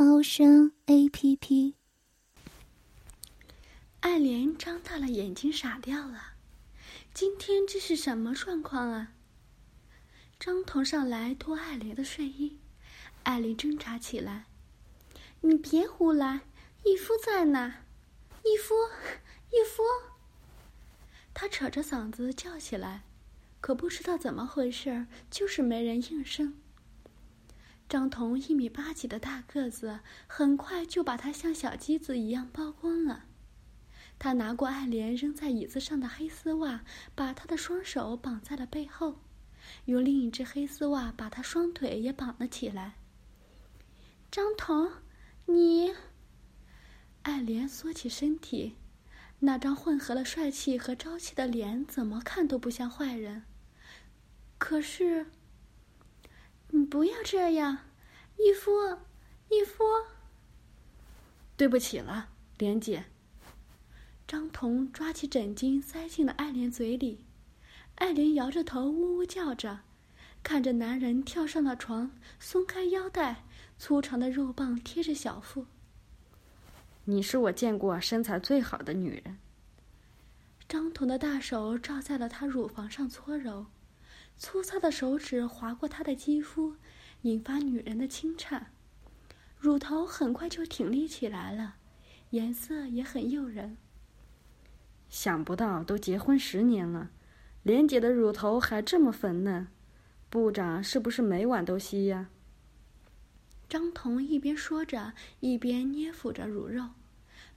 猫声 A P P。爱莲张大了眼睛，傻掉了。今天这是什么状况啊？张头上来脱爱莲的睡衣，爱莲挣扎起来：“你别胡来，义夫在呢！义夫，义夫！”他扯着嗓子叫起来。可不知道怎么回事，就是没人应声。张彤一米八几的大个子，很快就把他像小鸡子一样剥光了。他拿过爱莲扔在椅子上的黑丝袜，把她的双手绑在了背后，用另一只黑丝袜把她双腿也绑了起来。张彤，你……爱莲缩起身体。那张混合了帅气和朝气的脸，怎么看都不像坏人。可是，你不要这样，义父，义父。对不起了，莲姐。张彤抓起枕巾塞进了爱莲嘴里，爱莲摇着头呜呜叫着，看着男人跳上了床，松开腰带，粗长的肉棒贴着小腹。你是我见过身材最好的女人。张彤的大手罩在了她乳房上搓揉，粗糙的手指划过她的肌肤，引发女人的轻颤，乳头很快就挺立起来了，颜色也很诱人。想不到都结婚十年了，莲姐的乳头还这么粉嫩，部长是不是每晚都吸呀？张彤一边说着，一边捏抚着乳肉。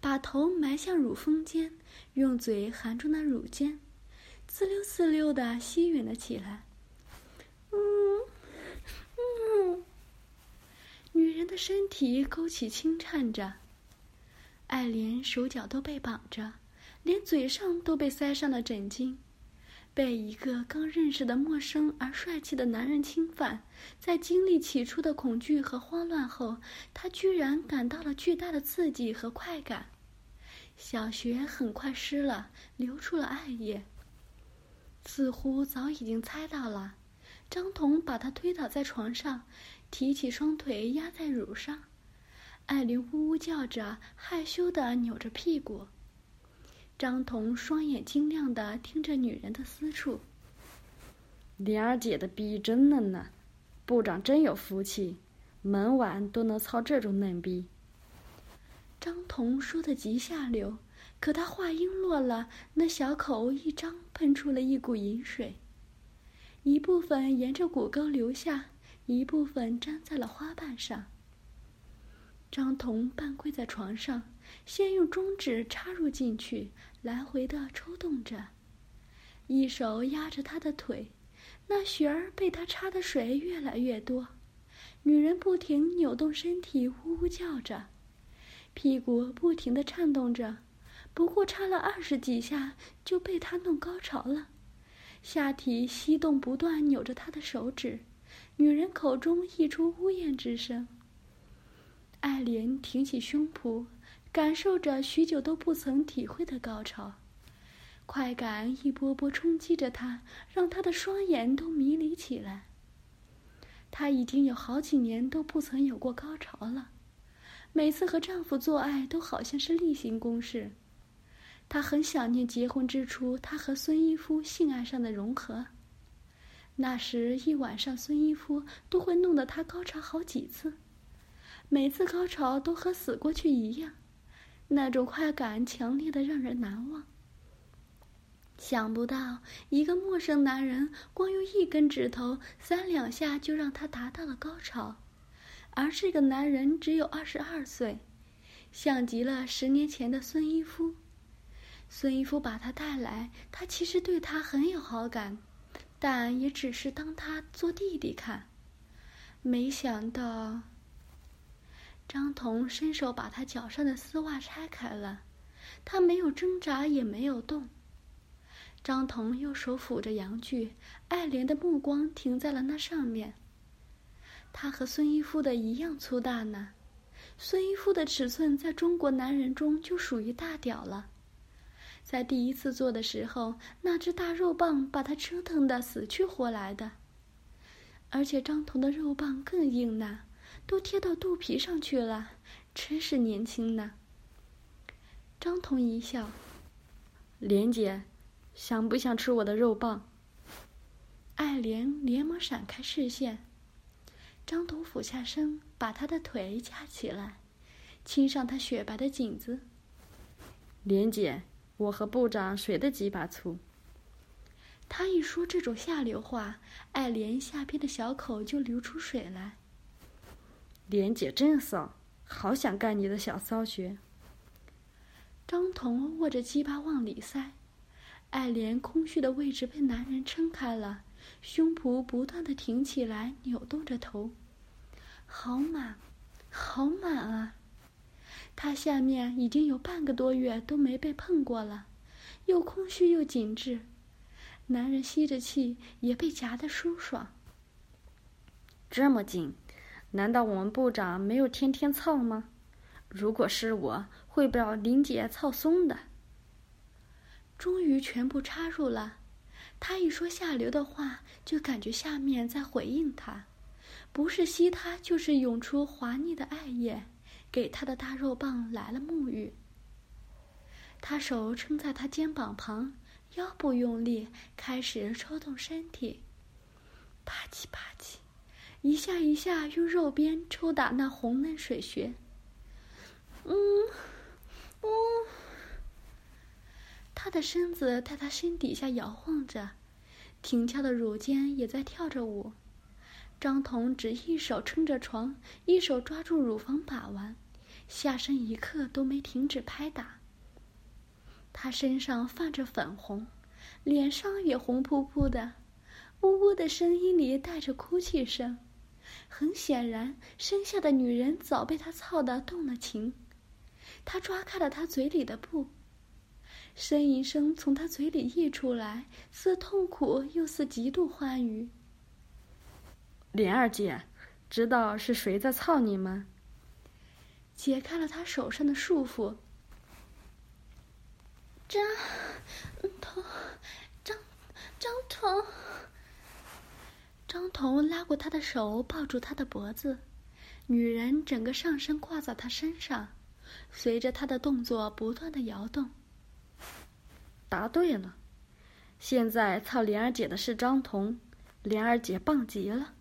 把头埋向乳峰间，用嘴含住那乳尖，滋溜滋溜的吸吮了起来。嗯，嗯，女人的身体勾起轻颤着。爱莲手脚都被绑着，连嘴上都被塞上了枕巾，被一个刚认识的陌生而帅气的男人侵犯，在经历起初的恐惧和慌乱后，她居然感到了巨大的刺激和快感。小雪很快湿了，流出了艾叶。似乎早已经猜到了，张彤把她推倒在床上，提起双腿压在乳上。艾琳呜呜叫着，害羞的扭着屁股。张彤双眼晶亮的听着女人的私处。莲儿姐的逼真嫩呢，部长真有福气，门晚都能操这种嫩逼。张彤说的极下流，可他话音落了，那小口一张，喷出了一股淫水，一部分沿着骨沟流下，一部分粘在了花瓣上。张彤半跪在床上，先用中指插入进去，来回的抽动着，一手压着她的腿，那穴儿被他插的水越来越多，女人不停扭动身体，呜呜叫着。屁股不停的颤动着，不过插了二十几下就被他弄高潮了，下体吸动不断，扭着他的手指，女人口中溢出呜咽之声。爱莲挺起胸脯，感受着许久都不曾体会的高潮，快感一波波冲击着她，让她的双眼都迷离起来。她已经有好几年都不曾有过高潮了。每次和丈夫做爱都好像是例行公事，她很想念结婚之初她和孙一夫性爱上的融合。那时一晚上孙一夫都会弄得他高潮好几次，每次高潮都和死过去一样，那种快感强烈的让人难忘。想不到一个陌生男人光用一根指头三两下就让他达到了高潮。而这个男人只有二十二岁，像极了十年前的孙一夫。孙一夫把他带来，他其实对他很有好感，但也只是当他做弟弟看。没想到，张彤伸手把他脚上的丝袜拆开了，他没有挣扎，也没有动。张彤用手抚着阳具，爱怜的目光停在了那上面。他和孙一夫的一样粗大呢，孙一夫的尺寸在中国男人中就属于大屌了。在第一次做的时候，那只大肉棒把他折腾的死去活来的，而且张彤的肉棒更硬呢。都贴到肚皮上去了，真是年轻呢。张彤一笑：“莲姐，想不想吃我的肉棒？”爱莲连忙闪开视线。张彤俯下身，把她的腿夹起来，亲上她雪白的颈子。莲姐，我和部长谁的鸡巴粗？他一说这种下流话，爱莲下边的小口就流出水来。莲姐真骚，好想干你的小骚穴。张彤握着鸡巴往里塞，爱莲空虚的位置被男人撑开了，胸脯不断的挺起来，扭动着头，好满，好满啊！他下面已经有半个多月都没被碰过了，又空虚又紧致，男人吸着气也被夹得舒爽。这么紧。难道我们部长没有天天操吗？如果是我，会把林姐操松的。终于全部插入了，他一说下流的话，就感觉下面在回应他，不是吸他，就是涌出滑腻的爱液，给他的大肉棒来了沐浴。他手撑在他肩膀旁，腰部用力，开始抽动身体，啪叽啪叽。一下一下用肉鞭抽打那红嫩水穴。嗯，嗯，他的身子在他身底下摇晃着，挺翘的乳尖也在跳着舞。张彤只一手撑着床，一手抓住乳房把玩，下身一刻都没停止拍打。他身上泛着粉红，脸上也红扑扑的，呜呜的声音里带着哭泣声。很显然，身下的女人早被他操得动了情。他抓开了她嘴里的布，呻吟声从她嘴里溢出来，似痛苦又似极度欢愉。莲儿姐，知道是谁在操你吗？解开了他手上的束缚。张彤，张张彤。张彤拉过他的手，抱住他的脖子，女人整个上身挂在他身上，随着他的动作不断的摇动。答对了，现在操莲儿姐的是张彤，莲儿姐棒极了。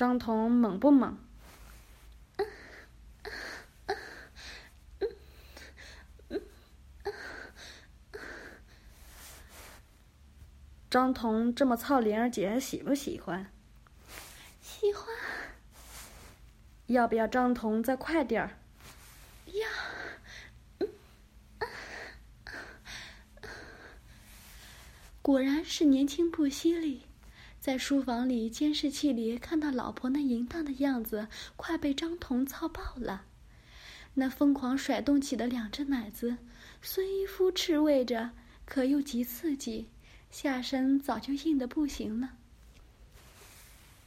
张彤猛不猛？张彤这么操莲儿姐喜不喜欢？喜欢。要不要张彤再快点儿？要。果然是年轻不犀利，在书房里监视器里看到老婆那淫荡的样子，快被张彤操爆了。那疯狂甩动起的两只奶子，孙一夫吃味着，可又极刺激。下身早就硬的不行了，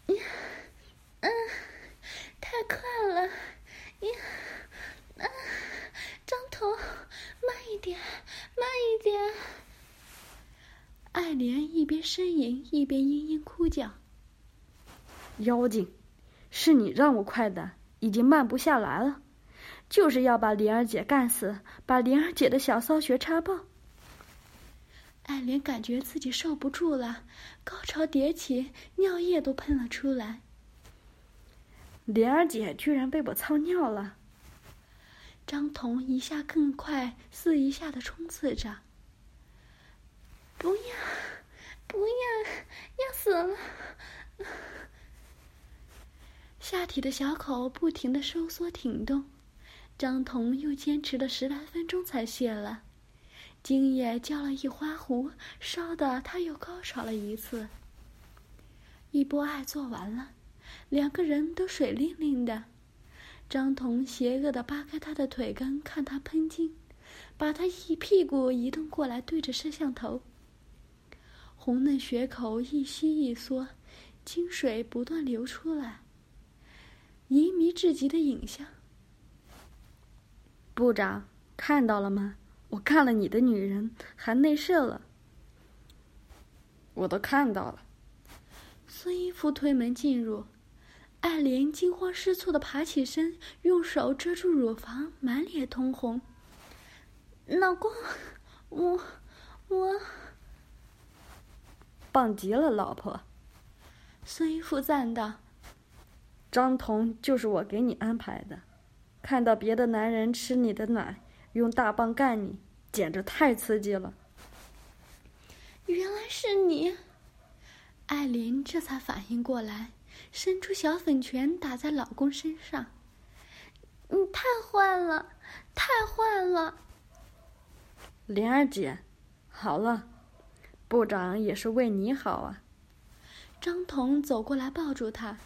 呀，嗯，太快了，呀，啊，张彤，慢一点，慢一点。爱莲一边呻吟一边嘤嘤哭叫。妖精，是你让我快的，已经慢不下来了，就是要把莲儿姐干死，把莲儿姐的小骚穴插爆。爱莲感觉自己受不住了，高潮迭起，尿液都喷了出来。莲儿姐居然被我操尿了！张彤一下更快，似一下的冲刺着。不要，不要，要死了！下体的小口不停的收缩挺动，张彤又坚持了十来分钟才泄了。精液浇了一花壶，烧得他又高潮了一次。一波爱做完了，两个人都水灵灵的。张彤邪恶的扒开他的腿根，看他喷精，把他一屁股移动过来，对着摄像头。红嫩血口一吸一缩，精水不断流出来，淫靡至极的影像。部长看到了吗？我看了你的女人还内射了。我都看到了。孙一夫推门进入。艾琳惊慌失措的爬起身，用手遮住乳房，满脸通红。老公，我，我，棒极了，老婆。孙一夫赞道：“张彤就是我给你安排的，看到别的男人吃你的奶，用大棒干你，简直太刺激了。”原来是你，艾琳这才反应过来。伸出小粉拳打在老公身上，你太坏了，太坏了！莲儿姐，好了，部长也是为你好啊。张彤走过来抱住她。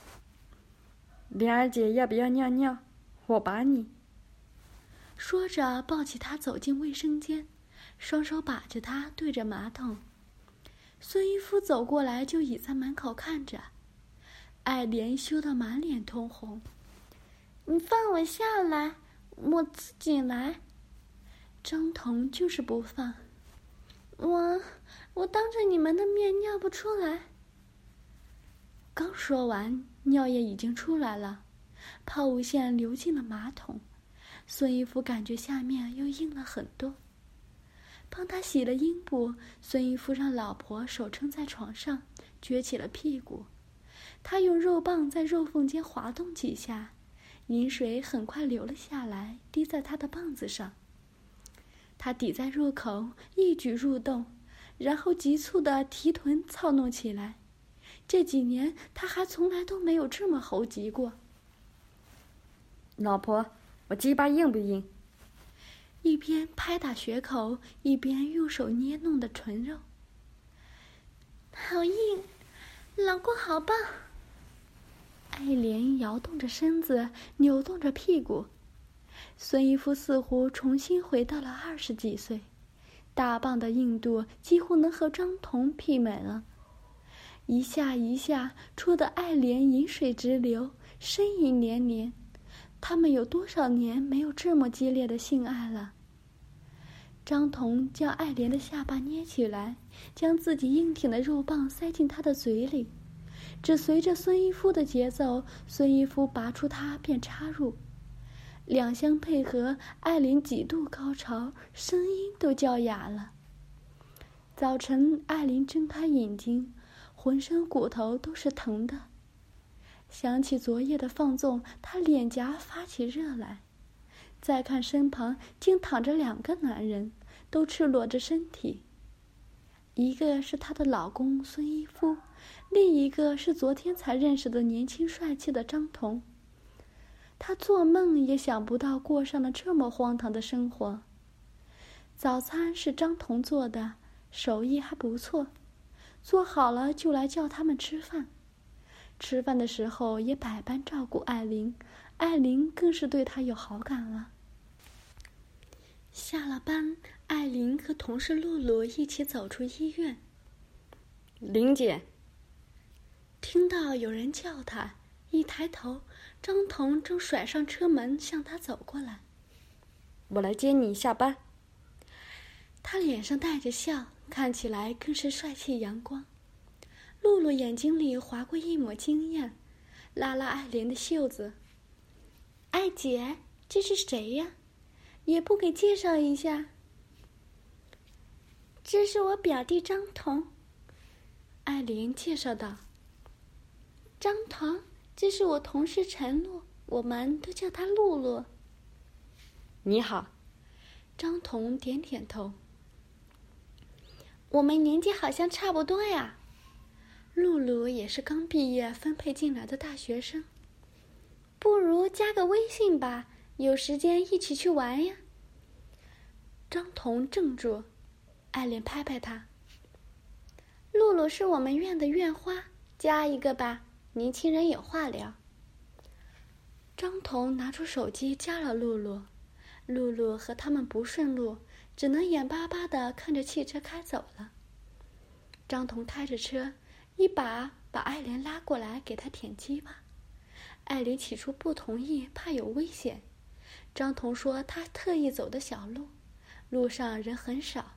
莲儿姐要不要尿尿？我把你。说着抱起她走进卫生间，双手把着她对着马桶。孙一夫走过来就倚在门口看着。爱莲羞得满脸通红，你放我下来，我自己来。张彤就是不放，我我当着你们的面尿不出来。刚说完，尿液已经出来了，抛物线流进了马桶。孙一夫感觉下面又硬了很多，帮他洗了阴部。孙一夫让老婆手撑在床上，撅起了屁股。他用肉棒在肉缝间滑动几下，饮水很快流了下来，滴在他的棒子上。他抵在入口，一举入洞，然后急促的提臀操弄起来。这几年他还从来都没有这么猴急过。老婆，我鸡巴硬不硬？一边拍打穴口，一边用手捏弄的唇肉。好硬，老公好棒。爱莲摇动着身子，扭动着屁股。孙一夫似乎重新回到了二十几岁，大棒的硬度几乎能和张彤媲美了。一下一下戳得爱莲饮水直流，呻吟连连。他们有多少年没有这么激烈的性爱了？张彤将爱莲的下巴捏起来，将自己硬挺的肉棒塞进她的嘴里。只随着孙一夫的节奏，孙一夫拔出它便插入，两相配合，艾琳几度高潮，声音都叫哑了。早晨，艾琳睁开眼睛，浑身骨头都是疼的。想起昨夜的放纵，她脸颊发起热来。再看身旁，竟躺着两个男人，都赤裸着身体。一个是她的老公孙一夫。另一个是昨天才认识的年轻帅气的张彤。他做梦也想不到过上了这么荒唐的生活。早餐是张彤做的，手艺还不错，做好了就来叫他们吃饭。吃饭的时候也百般照顾艾琳，艾琳更是对他有好感了。下了班，艾琳和同事露露一起走出医院。林姐。听到有人叫他，一抬头，张彤正甩上车门向他走过来。我来接你下班。他脸上带着笑，看起来更是帅气阳光。露露眼睛里划过一抹惊艳，拉拉爱莲的袖子：“艾姐，这是谁呀？也不给介绍一下。”“这是我表弟张彤。”艾莲介绍道。张彤，这是我同事陈露，我们都叫她露露。你好，张彤点点头。我们年纪好像差不多呀。露露也是刚毕业分配进来的大学生。不如加个微信吧，有时间一起去玩呀。张彤怔住，爱莲拍拍他。露露是我们院的院花，加一个吧。年轻人有话聊。张彤拿出手机加了露露，露露和他们不顺路，只能眼巴巴的看着汽车开走了。张彤开着车，一把把艾莲拉过来给他舔鸡巴。艾琳起初不同意，怕有危险。张彤说他特意走的小路，路上人很少。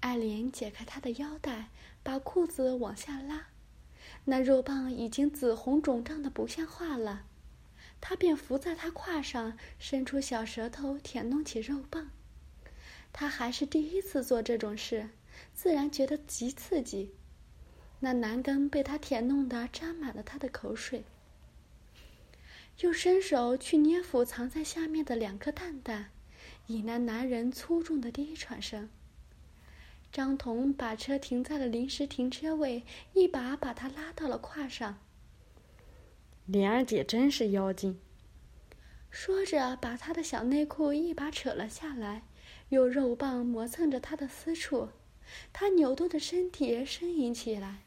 艾莲解开他的腰带，把裤子往下拉，那肉棒已经紫红肿胀的不像话了。他便伏在他胯上，伸出小舌头舔弄起肉棒。他还是第一次做这种事，自然觉得极刺激。那男根被他舔弄得沾满了他的口水。又伸手去捏抚藏在下面的两颗蛋蛋，引来男人粗重的低喘声。张彤把车停在了临时停车位，一把把他拉到了胯上。莲儿姐真是妖精，说着把他的小内裤一把扯了下来，用肉棒磨蹭着他的私处，他扭动着身体呻吟起来。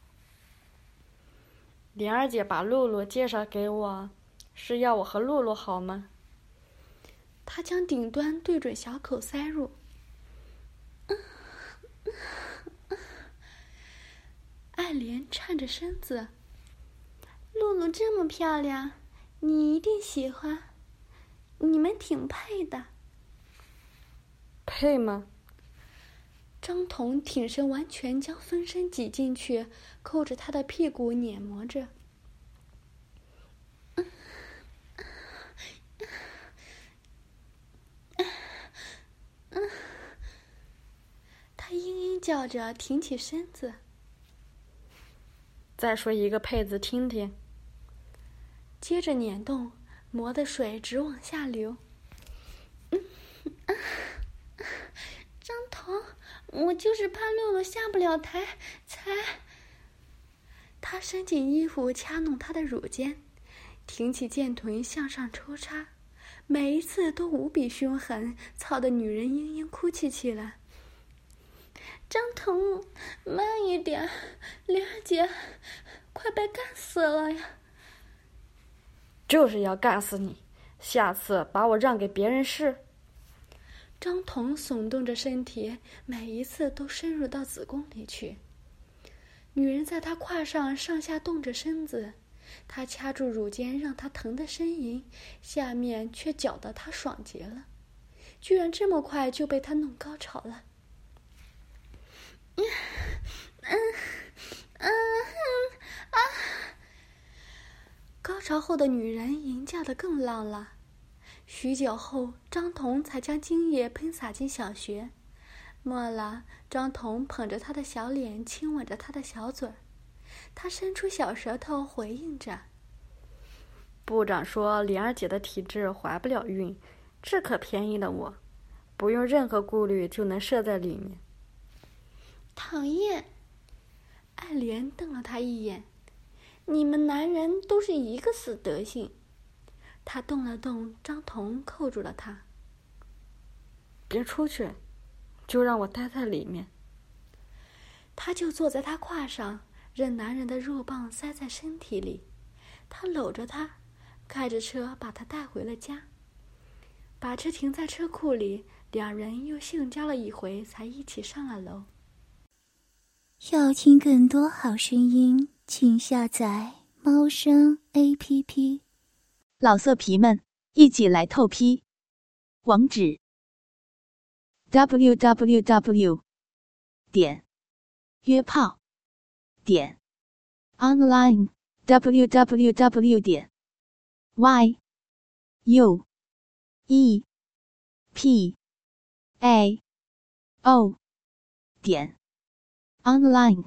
莲儿姐把露露介绍给我。是要我和露露好吗？他将顶端对准小口塞入。爱莲颤着身子。露露这么漂亮，你一定喜欢。你们挺配的。配吗？张彤挺身，完全将分身挤进去，扣着他的屁股碾磨着。叫着，挺起身子。再说一个配子听听。接着捻动，磨的水直往下流。张彤，我就是怕露露下不了台，才。他伸进衣服掐弄她的乳尖，挺起剑臀向上抽插，每一次都无比凶狠，操的女人嘤嘤哭泣起来。张彤，慢一点，玲儿姐，快被干死了呀！就是要干死你，下次把我让给别人试。张彤耸动着身体，每一次都深入到子宫里去。女人在他胯上上下动着身子，他掐住乳尖，让她疼得呻吟，下面却搅得他爽极了，居然这么快就被他弄高潮了。嗯，嗯，啊！高潮后的女人吟叫的更浪了。许久后，张彤才将精液喷洒进小穴。末了，张彤捧着她的小脸，亲吻着她的小嘴儿。他伸出小舌头回应着。部长说：“莲儿姐的体质怀不了孕，这可便宜了我，不用任何顾虑就能射在里面。”讨厌！爱莲瞪了他一眼。你们男人都是一个死德性。他动了动，张彤扣住了他。别出去，就让我待在里面。他就坐在他胯上，任男人的肉棒塞在身体里。他搂着他，开着车把他带回了家。把车停在车库里，两人又性交了一回，才一起上了楼。要听更多好声音，请下载猫声 A P P。老色皮们，一起来透批！网址：w w w 点约炮点 online w w w 点 y u e p a o 点。Online